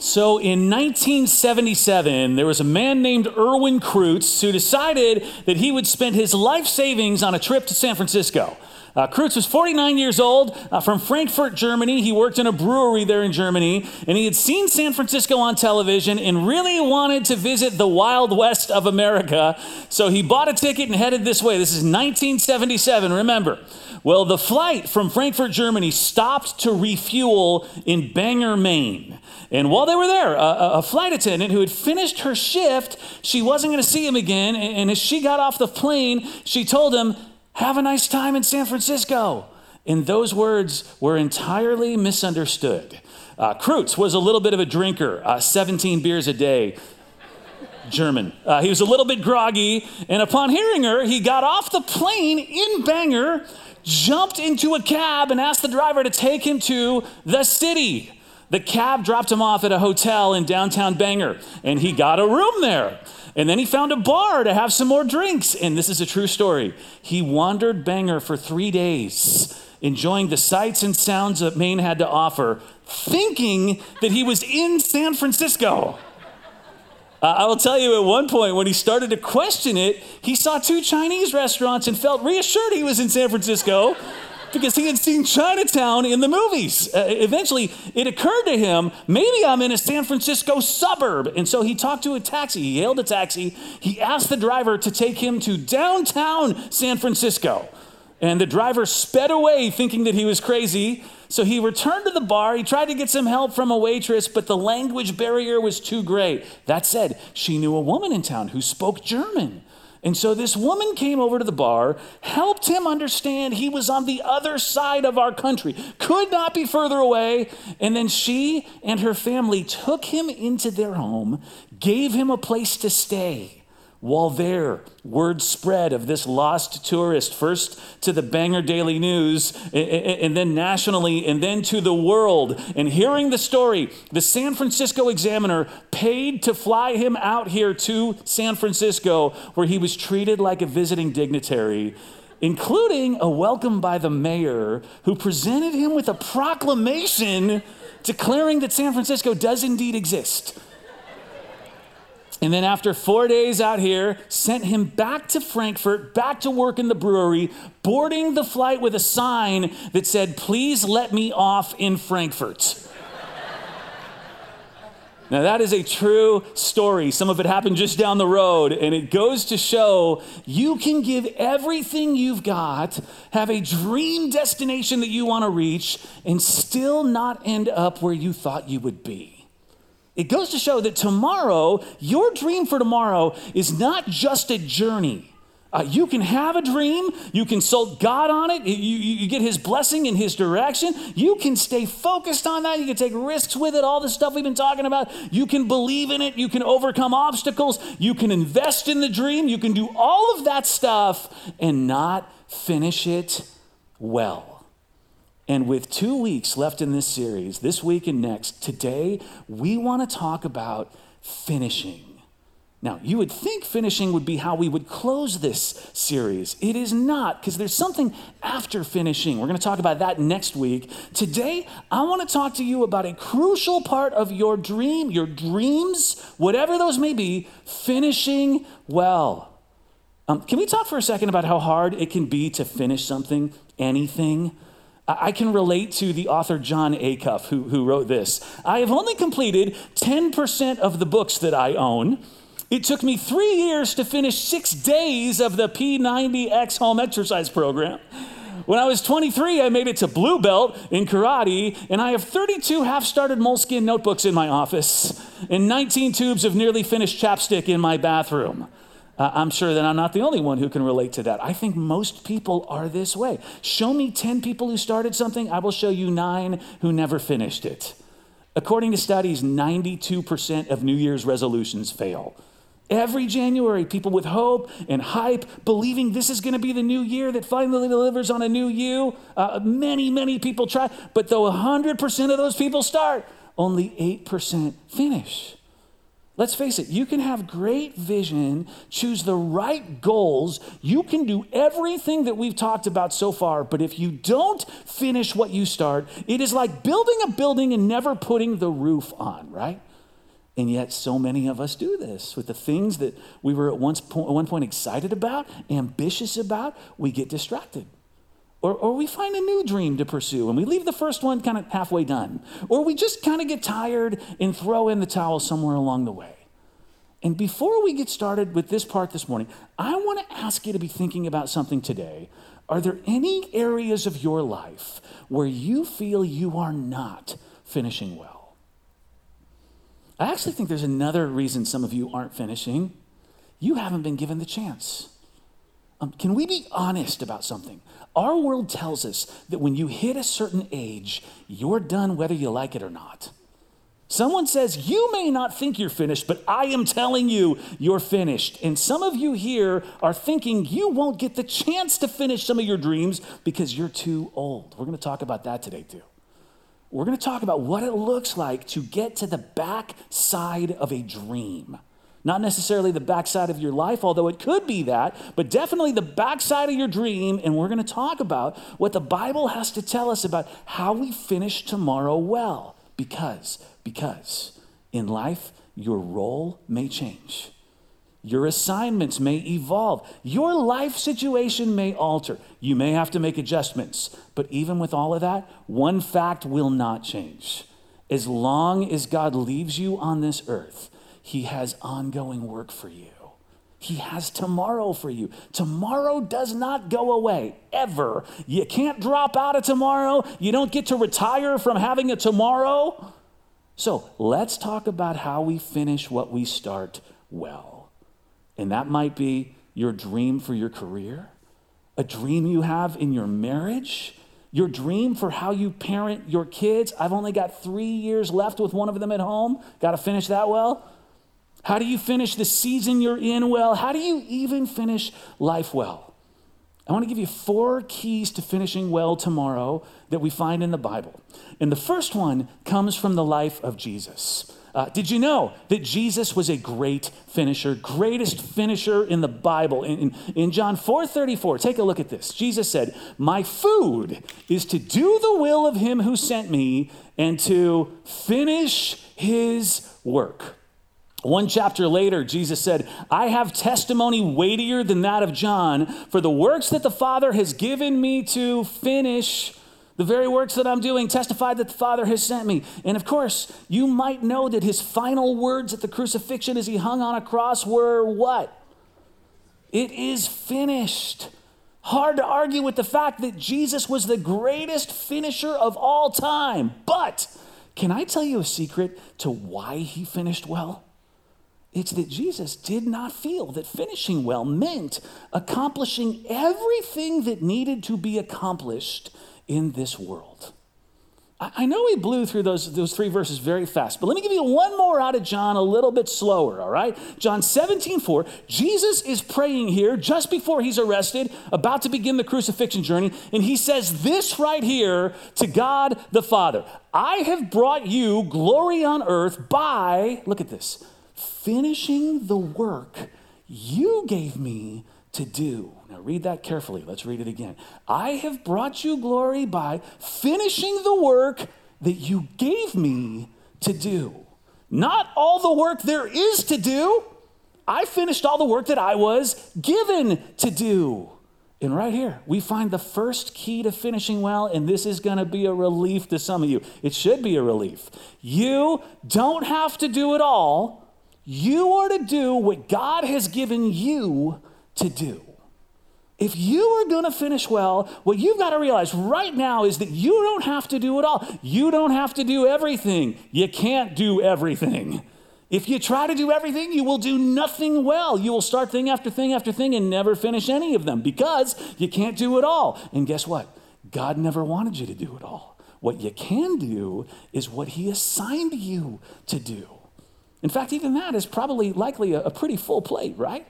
So in 1977, there was a man named Erwin Kreuz who decided that he would spend his life savings on a trip to San Francisco. Uh, Kreuz was 49 years old uh, from Frankfurt, Germany. He worked in a brewery there in Germany, and he had seen San Francisco on television and really wanted to visit the Wild West of America. So he bought a ticket and headed this way. This is 1977, remember. Well, the flight from Frankfurt, Germany stopped to refuel in Bangor, Maine. And while they were there, a, a flight attendant who had finished her shift, she wasn't going to see him again. And as she got off the plane, she told him, Have a nice time in San Francisco. And those words were entirely misunderstood. Uh, Kreuz was a little bit of a drinker, uh, 17 beers a day. German. Uh, he was a little bit groggy, and upon hearing her, he got off the plane in Bangor, jumped into a cab, and asked the driver to take him to the city. The cab dropped him off at a hotel in downtown Bangor, and he got a room there. And then he found a bar to have some more drinks. And this is a true story. He wandered Bangor for three days, enjoying the sights and sounds that Maine had to offer, thinking that he was in San Francisco. Uh, I will tell you at one point when he started to question it, he saw two Chinese restaurants and felt reassured he was in San Francisco because he had seen Chinatown in the movies. Uh, eventually, it occurred to him maybe I'm in a San Francisco suburb. And so he talked to a taxi. He hailed a taxi. He asked the driver to take him to downtown San Francisco. And the driver sped away thinking that he was crazy. So he returned to the bar. He tried to get some help from a waitress, but the language barrier was too great. That said, she knew a woman in town who spoke German. And so this woman came over to the bar, helped him understand he was on the other side of our country, could not be further away. And then she and her family took him into their home, gave him a place to stay. While there, word spread of this lost tourist, first to the Bangor Daily News, and then nationally, and then to the world. And hearing the story, the San Francisco Examiner paid to fly him out here to San Francisco, where he was treated like a visiting dignitary, including a welcome by the mayor, who presented him with a proclamation declaring that San Francisco does indeed exist. And then after four days out here, sent him back to Frankfurt, back to work in the brewery, boarding the flight with a sign that said, Please let me off in Frankfurt. Now, that is a true story. Some of it happened just down the road, and it goes to show you can give everything you've got, have a dream destination that you want to reach, and still not end up where you thought you would be. It goes to show that tomorrow, your dream for tomorrow is not just a journey. Uh, you can have a dream, you consult God on it, you, you, get His blessing and His direction. You can stay focused on that, you can take risks with it, all the stuff we've been talking about. You can believe in it, you can overcome obstacles, you can invest in the dream, you can do all of that stuff and not finish it well. And with two weeks left in this series, this week and next, today we want to talk about finishing. Now, you would think finishing would be how we would close this series. It is not, because there's something after finishing. We're going to talk about that next week. Today, I want to talk to you about a crucial part of your dream, your dreams, whatever those may be, finishing well. Um, can we talk for a second about how hard it can be to finish something, anything? I can relate to the author Jon Acuff, who, who wrote this. I have only completed 10% of the books that I own. It took me three years to finish six days of the P90X home exercise program. When I was 23, I made it to blue belt in karate, and I have 32 half started moleskin notebooks in my office and 19 tubes of nearly finished chapstick in my bathroom. Uh, I'm sure that I'm not the only one who can relate to that. I think most people are this way. Show me 10 people who started something, I will show you nine who never finished it. According to studies, 92% of New Year's resolutions fail. Every January, people with hope and hype, believing this is going to be the new year that finally delivers on a new you. Uh, many, many people try, but though 100% of those people start, only 8% finish. Let's face it, you can have great vision, choose the right goals, you can do everything that we've talked about so far, but if you don't finish what you start, it is like building a building and never putting the roof on, right? And yet, so many of us do this with the things that we were at, once at one point excited about, ambitious about, we get distracted. Or, or we find a new dream to pursue and we leave the first one kind of halfway done. Or we just kind of get tired and throw in the towel somewhere along the way. And before we get started with this part this morning, I want to ask you to be thinking about something today. Are there any areas of your life where you feel you are not finishing well? I actually think there's another reason some of you aren't finishing. You haven't been given the chance. Um, can we be honest about something? Our world tells us that when you hit a certain age, you're done whether you like it or not. Someone says, You may not think you're finished, but I am telling you, you're finished. And some of you here are thinking you won't get the chance to finish some of your dreams because you're too old. We're going to talk about that today, too. We're going to talk about what it looks like to get to the back side of a dream. Not necessarily the backside of your life, although it could be that, but definitely the backside of your dream. And we're going to talk about what the Bible has to tell us about how we finish tomorrow well. Because, because in life, your role may change. Your assignments may evolve. Your life situation may alter. You may have to make adjustments. But even with all of that, one fact will not change. As long as God leaves you on this earth, he has ongoing work for you. He has tomorrow for you. Tomorrow does not go away, ever. You can't drop out of tomorrow. You don't get to retire from having a tomorrow. So let's talk about how we finish what we start well. And that might be your dream for your career, a dream you have in your marriage, your dream for how you parent your kids. I've only got three years left with one of them at home. Got to finish that well. How do you finish the season you're in well? How do you even finish life well? I want to give you four keys to finishing well tomorrow that we find in the Bible. And the first one comes from the life of Jesus. Uh, did you know that Jesus was a great finisher, greatest finisher in the Bible? In, in, in John 4 34, take a look at this. Jesus said, My food is to do the will of him who sent me and to finish his work. One chapter later, Jesus said, I have testimony weightier than that of John, for the works that the Father has given me to finish, the very works that I'm doing, testify that the Father has sent me. And of course, you might know that his final words at the crucifixion as he hung on a cross were what? It is finished. Hard to argue with the fact that Jesus was the greatest finisher of all time. But can I tell you a secret to why he finished well? It's that Jesus did not feel that finishing well meant accomplishing everything that needed to be accomplished in this world. I know we blew through those, those three verses very fast, but let me give you one more out of John a little bit slower, all right? John 17, 4. Jesus is praying here just before he's arrested, about to begin the crucifixion journey, and he says this right here to God the Father I have brought you glory on earth by, look at this, finishing the work you gave me to do. Now, read that carefully. Let's read it again. I have brought you glory by finishing the work that you gave me to do. Not all the work there is to do. I finished all the work that I was given to do. And right here, we find the first key to finishing well, and this is going to be a relief to some of you. It should be a relief. You don't have to do it all you are to do what God has given you to do. If you are going to finish well, what you've got to realize right now is that you don't have to do it all. You don't have to do everything. You can't do everything. If you try to do everything, you will do nothing well. You will start thing after thing after thing and never finish any of them because you can't do it all. And guess what? God never wanted you to do it all. What you can do is what He assigned you to do. In fact, even that is probably likely a, a pretty full plate, right?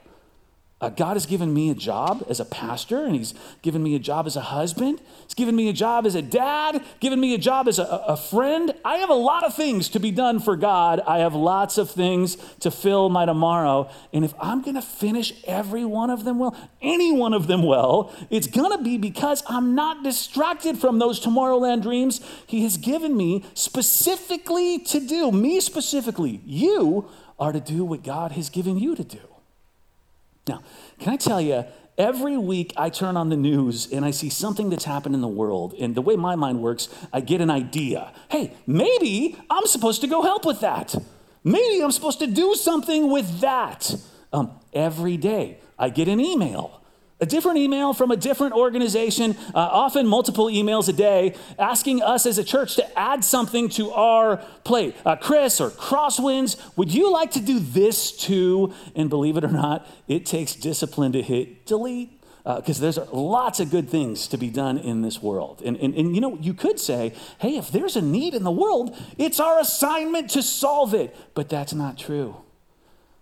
Uh, God has given me a job as a pastor, and He's given me a job as a husband. He's given me a job as a dad, given me a job as a, a friend. I have a lot of things to be done for God. I have lots of things to fill my tomorrow. And if I'm going to finish every one of them well, any one of them well, it's going to be because I'm not distracted from those Tomorrowland dreams He has given me specifically to do. Me specifically. You are to do what God has given you to do. Now, can I tell you, every week I turn on the news and I see something that's happened in the world. And the way my mind works, I get an idea. Hey, maybe I'm supposed to go help with that. Maybe I'm supposed to do something with that. Um, every day I get an email a different email from a different organization, uh, often multiple emails a day, asking us as a church to add something to our plate. Uh, Chris or Crosswinds, would you like to do this too? And believe it or not, it takes discipline to hit delete because uh, there's lots of good things to be done in this world. And, and, and you know, you could say, hey, if there's a need in the world, it's our assignment to solve it. But that's not true.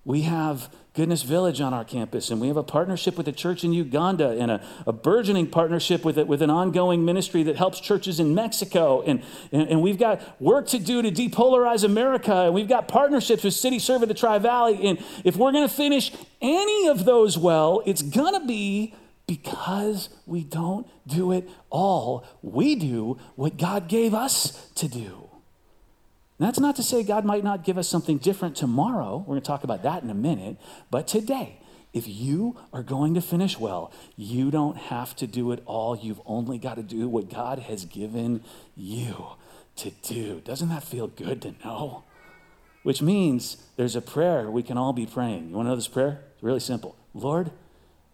We have Goodness Village on our campus, and we have a partnership with a church in Uganda and a, a burgeoning partnership with, it, with an ongoing ministry that helps churches in Mexico. And, and, and, we've got work to do to depolarize America, and we've got partnerships with City Serve of the Tri Valley. And if we're going to finish any of those well, it's going to be because we don't do it all. We do what God gave us to do. That's not to say God might not give us something different tomorrow. We're going to talk about that in a minute. But today, if you are going to finish well, you don't have to do it all. You've only got to do what God has given you to do. Doesn't that feel good to know? Which means there's a prayer we can all be praying. You want to know this prayer? It's really simple Lord,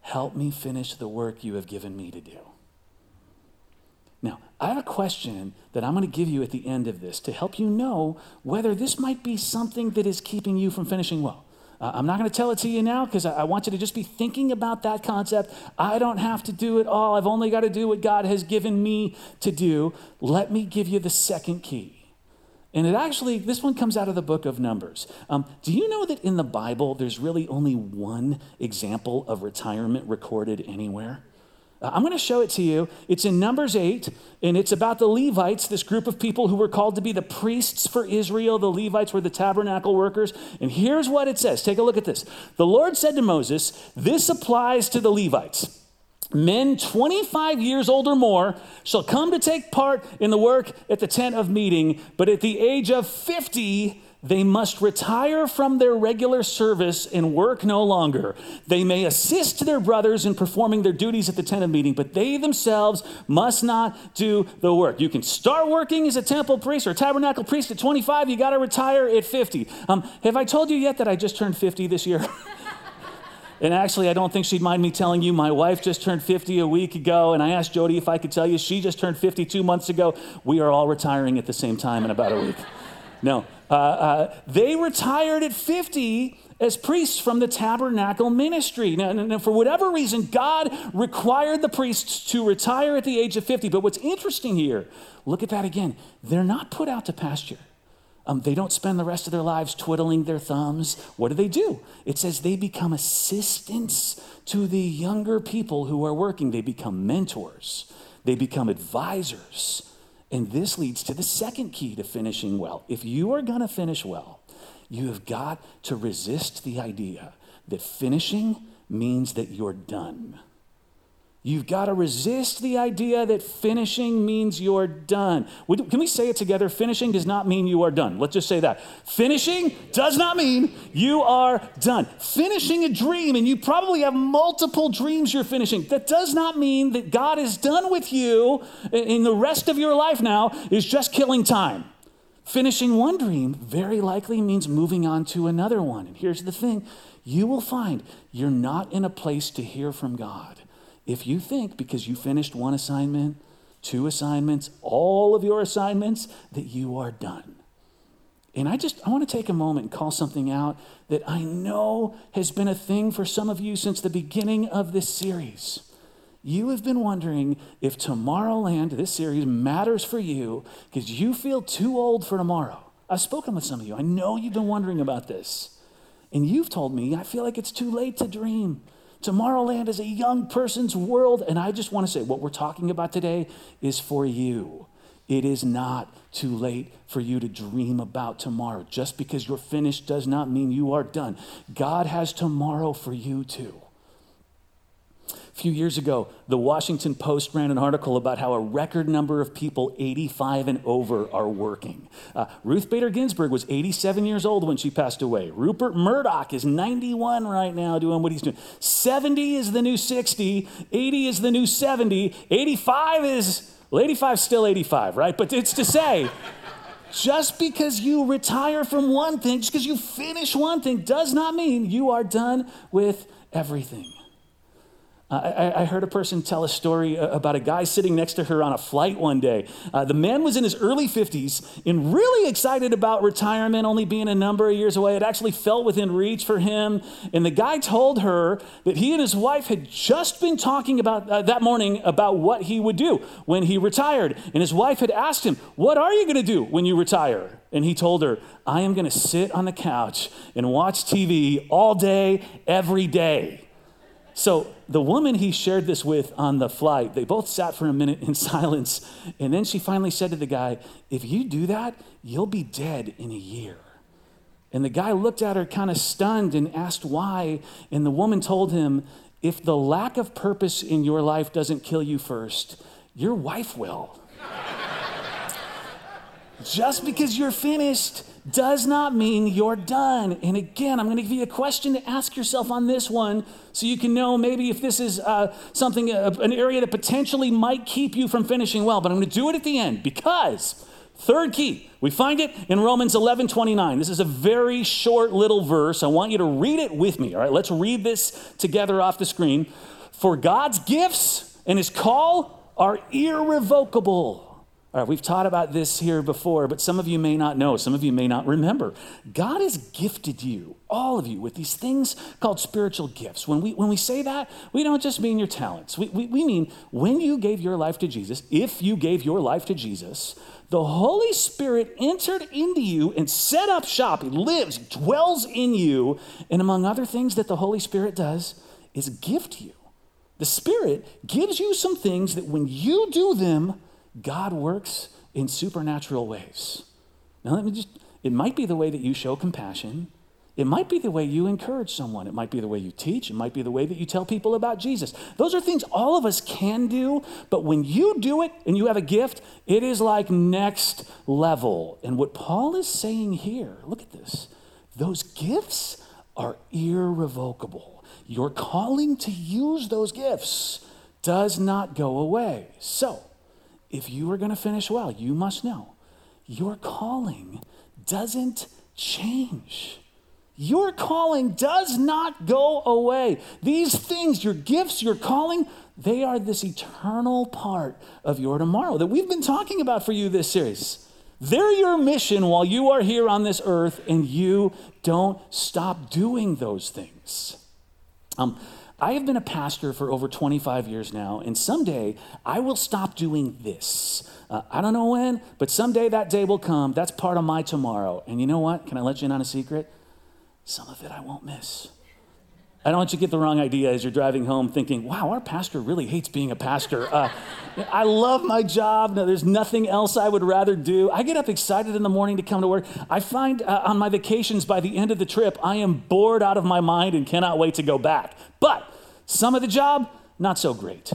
help me finish the work you have given me to do. I have a question that I'm going to give you at the end of this to help you know whether this might be something that is keeping you from finishing well. Uh, I'm not going to tell it to you now because I, I, want you to just be thinking about that concept. I don't have to do it all. I've only got to do what God has given me to do. Let me give you the second key. And it actually, this one comes out of the book of Numbers. Um, do you know that in the Bible, there's really only one example of retirement recorded anywhere? I'm going to show it to you. It's in Numbers 8, and it's about the Levites, this group of people who were called to be the priests for Israel. The Levites were the tabernacle workers. And here's what it says take a look at this. The Lord said to Moses, This applies to the Levites. Men 25 years old or more shall come to take part in the work at the tent of meeting, but at the age of 50, they must retire from their regular service and work no longer. They may assist their brothers in performing their duties at the tent of meeting, but they themselves must not do the work. You can start working as a temple priest or a tabernacle priest at 25, you got to retire at 50. Um, have I told you yet that I just turned 50 this year? And actually, I don't think she'd mind me telling you, my wife just turned 50 a week ago, and I asked Jody if I could tell you she just turned 52 months ago. We are all retiring at the same time in about a week. No, uh, uh, they retired at 50 as priests from the tabernacle ministry. Now, now, for whatever reason, God required the priests to retire at the age of 50. But what's interesting here, look at that again. They're not put out to pasture. Um, they don't spend the rest of their lives twiddling their thumbs. What do they do? It says they become assistants to the younger people who are working. They become mentors, they become advisors. And this leads to the second key to finishing well. If you are going to finish well, you have got to resist the idea that finishing means that you're done. You've got to resist the idea that finishing means you're done. Can we say it together? Finishing does not mean you are done. Let's just say that. Finishing does not mean you are done. Finishing a dream, and you probably have multiple dreams you're finishing, that does not mean that God is done with you in the rest of your life now is just killing time. Finishing one dream very likely means moving on to another one. And here's the thing you will find you're not in a place to hear from God if you think because you finished one assignment, two assignments, all of your assignments, that you are done. And I just I want to take a moment and call something out that I know has been a thing for some of you since the beginning of this series. You have been wondering if Tomorrowland, this series, matters for you because you feel too old for tomorrow. I've spoken with some of you. I know you've been wondering about this. And you've told me, I feel like it's too late to dream. Tomorrowland is a young person's world. And I just want to say what we're talking about today is for you. It is not too late for you to dream about tomorrow. Just because you're finished does not mean you are done. God has tomorrow for you too. A few years ago, the Washington Post ran an article about how a record number of people 85 and over are working. Uh, Ruth Bader Ginsburg was 87 years old when she passed away. Rupert Murdoch is 91 right now doing what he's doing. 70 is the new 60, 80 is the new 70, 85 is, well, 85 is still 85, right? But it's to say, just because you retire from one thing, just because you finish one thing, does not mean you are done with everything. I, heard a person tell a story about a guy sitting next to her on a flight one day. Uh, the man was in his early 50s and really excited about retirement only being a number of years away. It actually felt within reach for him. And the guy told her that he and his wife had just been talking about uh, that morning about what he would do when he retired. And his wife had asked him, What are you going to do when you retire? And he told her, I am going to sit on the couch and watch TV all day, every day. So the woman he shared this with on the flight, they both sat for a minute in silence. And then she finally said to the guy, If you do that, you'll be dead in a year. And the guy looked at her kind of stunned and asked why. And the woman told him, If the lack of purpose in your life doesn't kill you first, your wife will. Just because you're finished does not mean you're done. And again, I'm going to give you a question to ask yourself on this one so you can know maybe if this is uh, something, uh, an area that potentially might keep you from finishing well. But I'm going to do it at the end because. Third key, we find it in Romans 11 29. This is a very short little verse. I want you to read it with me. All right, let's read this together off the screen. For God's gifts and his call are irrevocable. All right, we've taught about this here before, but some of you may not know, some of you may not remember. God has gifted you, all of you, with these things called spiritual gifts. When we, when we say that, we don't just mean your talents. We, we, we mean when you gave your life to Jesus, if you gave your life to Jesus, the Holy Spirit entered into you and set up shop. He lives, dwells in you. And among other things that the Holy Spirit does is gift you. The Spirit gives you some things that when you do them, God works in supernatural ways. Now, let me just, it might be the way that you show compassion. It might be the way you encourage someone. It might be the way you teach. It might be the way that you tell people about Jesus. Those are things all of us can do, but when you do it and you have a gift, it is like next level. And what Paul is saying here, look at this those gifts are irrevocable. Your calling to use those gifts does not go away. So, if you are going to finish well, you must know your calling doesn't change. Your calling does not go away. These things, your gifts, your calling, they are this eternal part of your tomorrow that we've been talking about for you this series. They're your mission while you are here on this earth, and you don't stop doing those things. Um, I have been a pastor for over 25 years now, and someday I will stop doing this. Uh, I don't know when, but someday that day will come. That's part of my tomorrow. And you know what? Can I let you in on a secret? Some of it I won't miss. I don't want you to get the wrong idea as you're driving home thinking, wow, our pastor really hates being a pastor. Uh, I love my job. No, there's nothing else I would rather do. I get up excited in the morning to come to work. I find uh, on my vacations by the end of the trip, I am bored out of my mind and cannot wait to go back. But some of the job, not so great.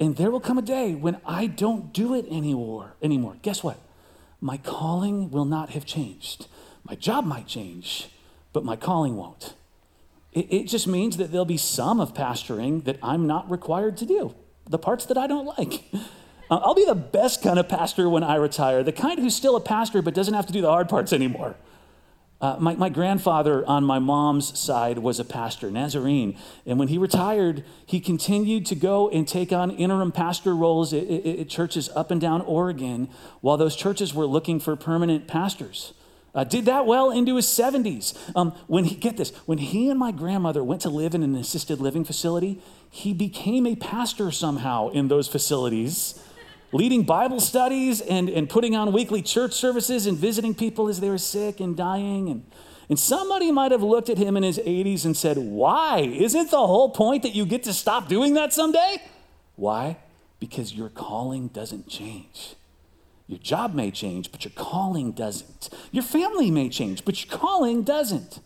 And there will come a day when I don't do it anymore. Anymore. Guess what? My calling will not have changed. My job might change, but my calling won't. It, just means that there'll be some of pastoring that I'm not required to do, the parts that I don't like. Uh, I'll be the best kind of pastor when I retire, the kind who's still a pastor but doesn't have to do the hard parts anymore. Uh, my, my grandfather on my mom's side was a pastor, Nazarene. And when he retired, he continued to go and take on interim pastor roles at, at, at churches up and down Oregon while those churches were looking for permanent pastors. Uh, did that well into his 70s. Um, when he, get this, when he and my grandmother went to live in an assisted living facility, he became a pastor somehow in those facilities, leading Bible studies and, and putting on weekly church services and visiting people as they were sick and dying. And, And somebody might have looked at him in his 80s and said, Why? Isn't the whole point that you get to stop doing that someday? Why? Because your calling doesn't change. Your job may change, but your calling doesn't. Your family may change, but your calling doesn't.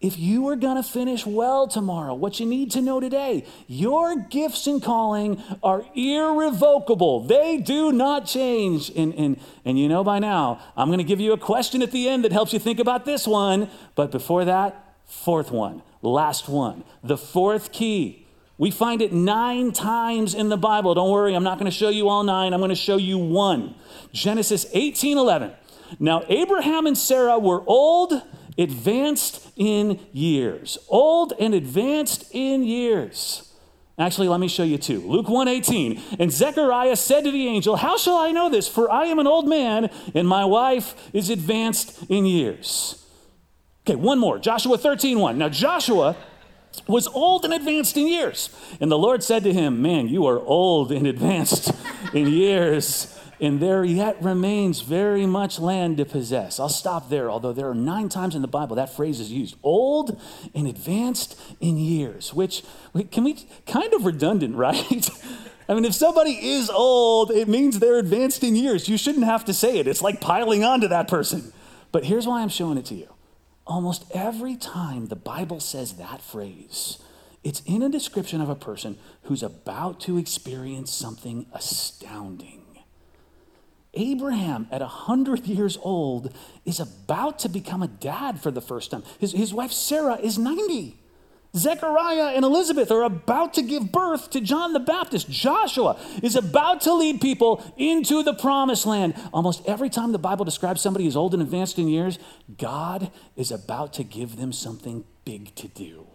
If you are going to finish well tomorrow, what you need to know today, your gifts and calling are irrevocable. They do not change. And, and, and you know by now, I'm going to give you a question at the end that helps you think about this one. But before that, fourth one, last one, the fourth key. We find it nine times in the Bible. Don't worry, I'm not going to show you all nine. I'm going to show you one. Genesis 18 11. Now, Abraham and Sarah were old advanced in years. Old and advanced in years. Actually, let me show you two. Luke 1:18. And Zechariah said to the angel, "How shall I know this? For I am an old man, and my wife is advanced in years." Okay, one more. Joshua 13:1. Now Joshua was old and advanced in years. And the Lord said to him, Man, you are old and advanced in years and there yet remains very much land to possess. I'll stop there, although there are nine times in the Bible that phrase is used old and advanced in years, which can we kind of redundant, right? I mean, if somebody is old, it means they're advanced in years. You shouldn't have to say it. It's like piling on to that person. But here's why I'm showing it to you. Almost every time the Bible says that phrase, it's in a description of a person who's about to experience something astounding. Abraham, at 100 years old, is about to become a dad for the first time. His, his wife Sarah is 90. Zechariah and Elizabeth are about to give birth to John the Baptist. Joshua is about to lead people into the promised land. Almost every time the Bible describes somebody who's old and advanced in years, God is about to give them something big to do,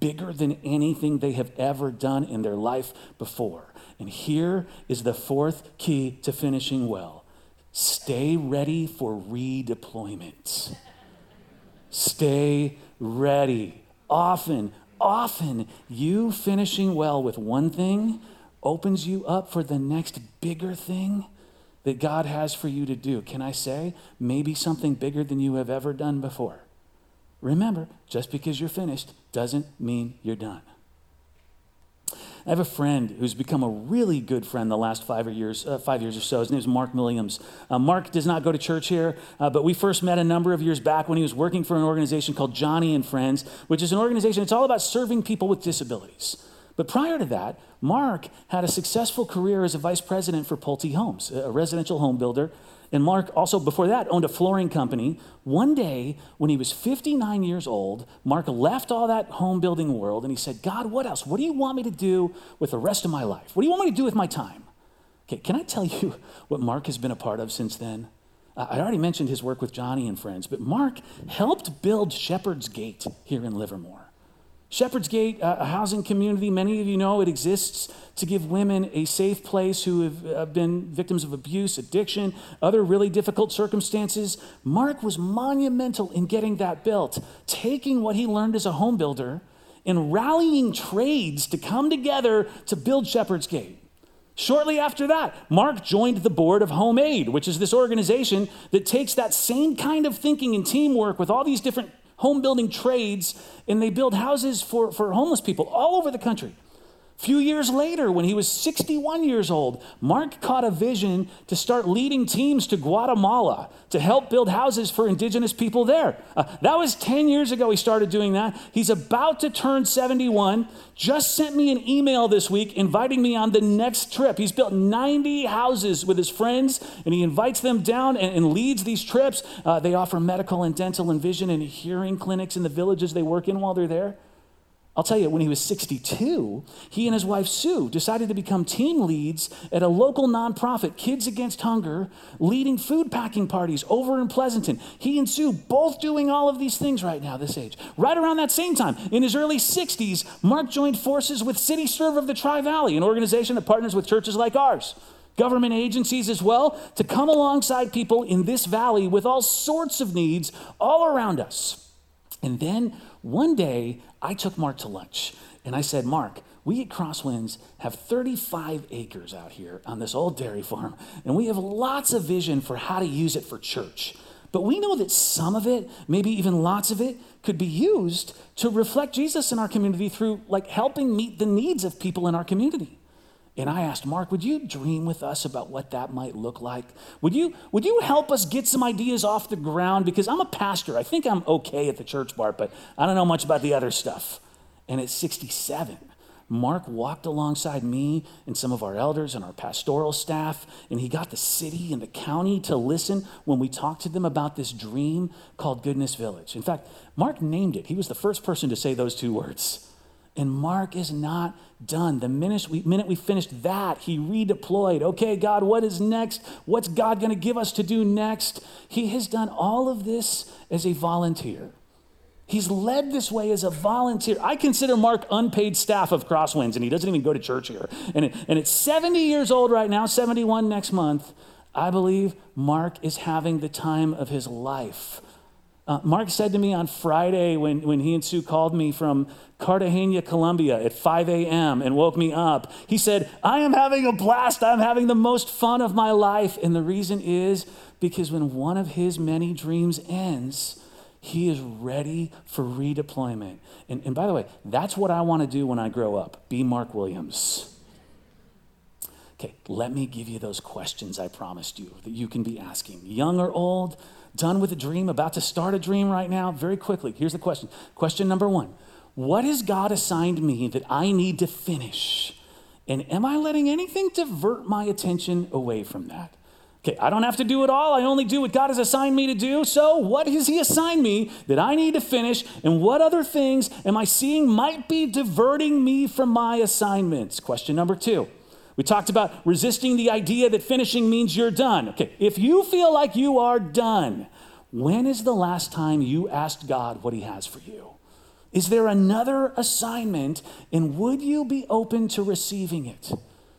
bigger than anything they have ever done in their life before. And here is the fourth key to finishing well stay ready for redeployment. stay ready. Often, often, you finishing well with one thing opens you up for the next bigger thing that God has for you to do. Can I say, maybe something bigger than you have ever done before? Remember, just because you're finished doesn't mean you're done. I have a friend who's become a really good friend the last five years, uh, five years or so. His name is Mark Williams. Uh, Mark does not go to church here, uh, but we first met a number of years back when he was working for an organization called Joni and Friends, which is an organization It's all about serving people with disabilities. But prior to that, Mark had a successful career as a vice president for Pulte Homes, a residential home builder and Mark also, before that, owned a flooring company. One day, when he was 59 years old, Mark left all that home building world and he said, God, what else? What do you want me to do with the rest of my life? What do you want me to do with my time? Okay, can I tell you what Mark has been a part of since then? I already mentioned his work with Joni and friends, but Mark helped build Shepherd's Gate here in Livermore. Shepherd's Gate, a housing community, many of you know it exists to give women a safe place who have uh, been victims of abuse, addiction, other really difficult circumstances. Mark was monumental in getting that built, taking what he learned as a home builder and rallying trades to come together to build Shepherd's Gate. Shortly after that, Mark joined the board of Home Aid, which is this organization that takes that same kind of thinking and teamwork with all these different home building trades, and they build houses for, for homeless people all over the country. Few years later, when he was 61 years old, Mark caught a vision to start leading teams to Guatemala to help build houses for indigenous people there. Uh, that was 10 years ago he started doing that. He's about to turn 71. Just sent me an email this week inviting me on the next trip. He's built 90 houses with his friends and he invites them down and, and leads these trips. Uh, they offer medical and dental and vision and hearing clinics in the villages they work in while they're there. I'll tell you, when he was 62, he and his wife Sue decided to become team leads at a local nonprofit, Kids Against Hunger, leading food packing parties over in Pleasanton. He and Sue both doing all of these things right now, this age. Right around that same time, in his early 60s, Mark joined forces with City Serve of the Tri Valley, an organization that partners with churches like ours government agencies as well, to come alongside people in this valley with all sorts of needs all around us. And then one day, I took Mark to lunch and I said, Mark, we at Crosswinds have 35 acres out here on this old dairy farm, and we have lots of vision for how to use it for church. But we know that some of it, maybe even lots of it, could be used to reflect Jesus in our community through like helping meet the needs of people in our community. And I asked Mark, would you dream with us about what that might look like? Would you, would you help us get some ideas off the ground? Because I'm a pastor. I think I'm okay at the church part, but I don't know much about the other stuff. And at 67, Mark walked alongside me and some of our elders and our pastoral staff, and he got the city and the county to listen when we talked to them about this dream called Goodness Village. In fact, Mark named it. He was the first person to say those two words. And Mark is not done. The minute we, minute we finished that, he redeployed. Okay, God, what is next? What's God going to give us to do next? He has done all of this as a volunteer. He's led this way as a volunteer. I consider Mark unpaid staff of Crosswinds, and he doesn't even go to church here. And, it, and it's 70 years old right now, 71 next month. I believe Mark is having the time of his life. Uh, Mark said to me on Friday when, when he and Sue called me from Cartagena, Colombia at 5 a.m. and woke me up, he said, I am having a blast. I'm having the most fun of my life. And the reason is because when one of his many dreams ends, he is ready for redeployment. And, and by the way, that's what I want to do when I grow up be Mark Williams. Okay, let me give you those questions I promised you that you can be asking. Young or old, done with a dream, about to start a dream right now, very quickly. Here's the question. Question number one What has God assigned me that I need to finish? And am I letting anything divert my attention away from that? Okay, I don't have to do it all. I only do what God has assigned me to do. So, what has He assigned me that I need to finish? And what other things am I seeing might be diverting me from my assignments? Question number two. We talked about resisting the idea that finishing means you're done. Okay, if you feel like you are done, when is the last time you asked God what He has for you? Is there another assignment, and would you be open to receiving it?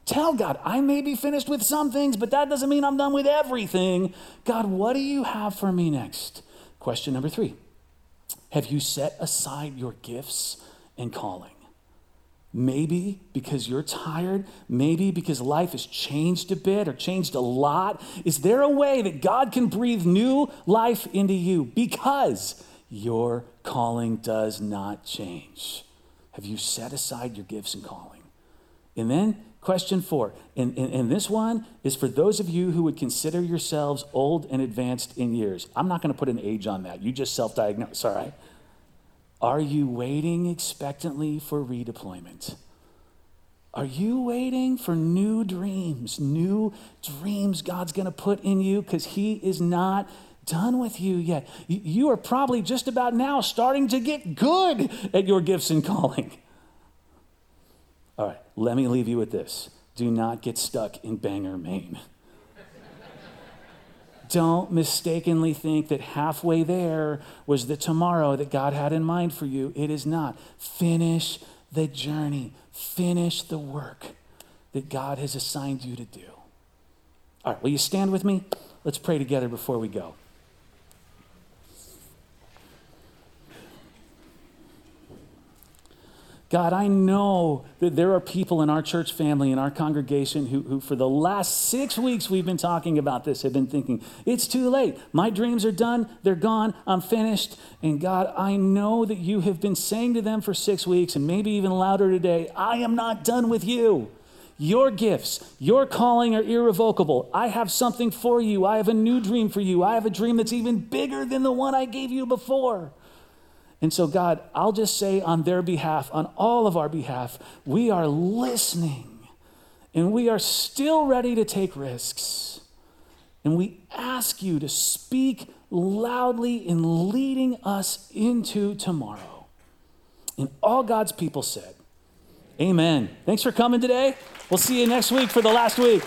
Tell God, I may be finished with some things, but that doesn't mean I'm done with everything. God, what do you have for me next? Question number three Have you set aside your gifts and calling? Maybe because you're tired, maybe because life has changed a bit or changed a lot. Is there a way that God can breathe new life into you because your calling does not change? Have you set aside your gifts and calling? And then Question four, and, and, and, this one is for those of you who would consider yourselves old and advanced in years. I'm not going to put an age on that. You just self diagnose, all right? Are you waiting expectantly for redeployment? Are you waiting for new dreams, new dreams God's going to put in you? Because He is not done with you yet. You are probably just about now starting to get good at your gifts and calling. All right, let me leave you with this. Do not get stuck in Bangor, Maine. Don't mistakenly think that halfway there was the tomorrow that God had in mind for you. It is not. Finish the journey, finish the work that God has assigned you to do. All right, will you stand with me? Let's pray together before we go. God, I know that there are people in our church family, in our congregation, who, who, for the last six weeks we've been talking about this, have been thinking, it's too late. My dreams are done. They're gone. I'm finished. And God, I know that you have been saying to them for six weeks, and maybe even louder today, I am not done with you. Your gifts, your calling are irrevocable. I have something for you. I have a new dream for you. I have a dream that's even bigger than the one I gave you before. And so, God, I'll just say on their behalf, on all of our behalf, we are listening and we are still ready to take risks. And we ask you to speak loudly in leading us into tomorrow. And all God's people said, Amen. Thanks for coming today. We'll see you next week for the last week.